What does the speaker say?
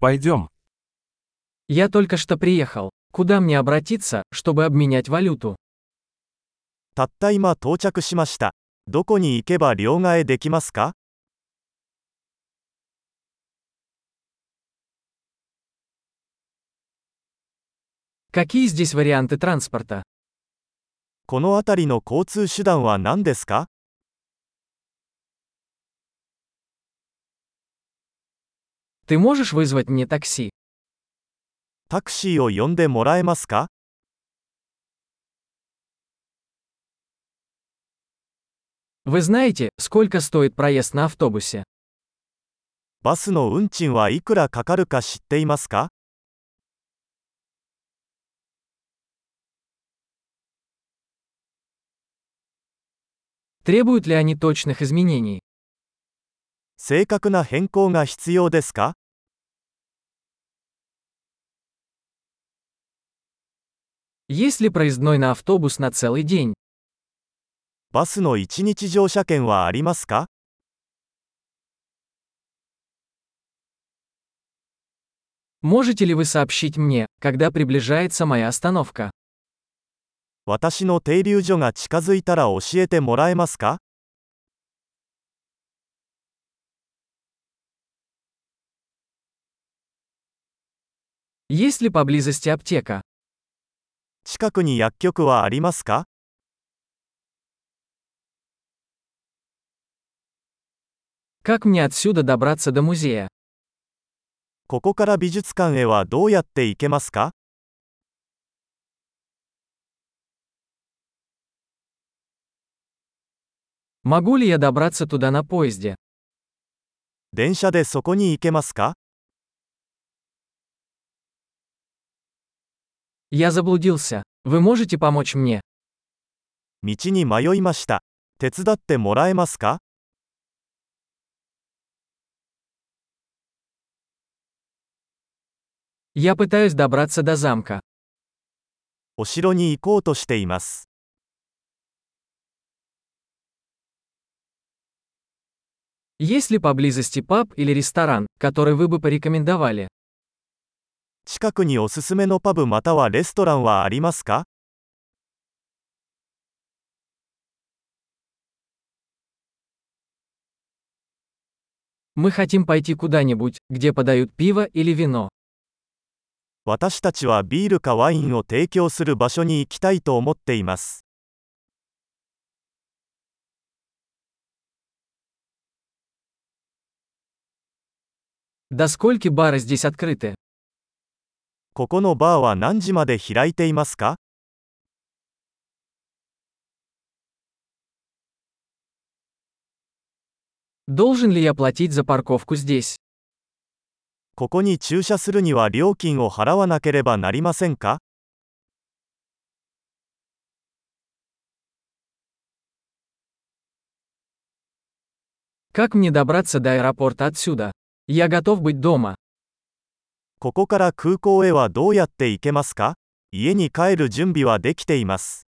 Пойдем. Я только что приехал. Куда мне обратиться, чтобы обменять валюту? たった今到着しました。どこに行けば両替できますか Какие здесь варианты транспорта? この辺りの交通手段は何ですか Ты можешь вызвать мне такси? タクシーを呼んでもらえますか Вы знаете, сколько стоит проезд на автобусе? バスの運賃はいくらかかるか知っていますか Требуют ли они точных изменений? 正確な変更が必要ですか Есть ли проездной на автобус на целый день? バスの1日乗車券はありますか Можете ли вы сообщить мне, когда приближается моя остановка? 私の停留所が近づいたら教えてもらえますか Есть ли поблизости аптека? 近くに薬局はありますか？ここから美術館へはどうやって行けますか？電車でそこに行けますか？Я заблудился. Вы можете помочь мне? 道に迷いました。手伝ってもらえますか Я пытаюсь добраться до замка. お城に行こうとしています。 Есть ли поблизости паб или ресторан, который вы бы порекомендовали? 近くにおすすめのパブまたはレストランはありますか Мы хотим пойти куда-нибудь, где подают пиво или вино. 私たちはビールかワインを提供する場所に行きたいと思っています。 До скольки бары здесь открыты? ここのバーは何時まで開いていますか Должен ли я платить за парковку здесь? ここに駐車するには料金を払わなければなりませんか Как мне добраться до аэропорта отсюда? Я готов быть дома. ここから空港へはどうやって行けますか？家に帰る準備はできています。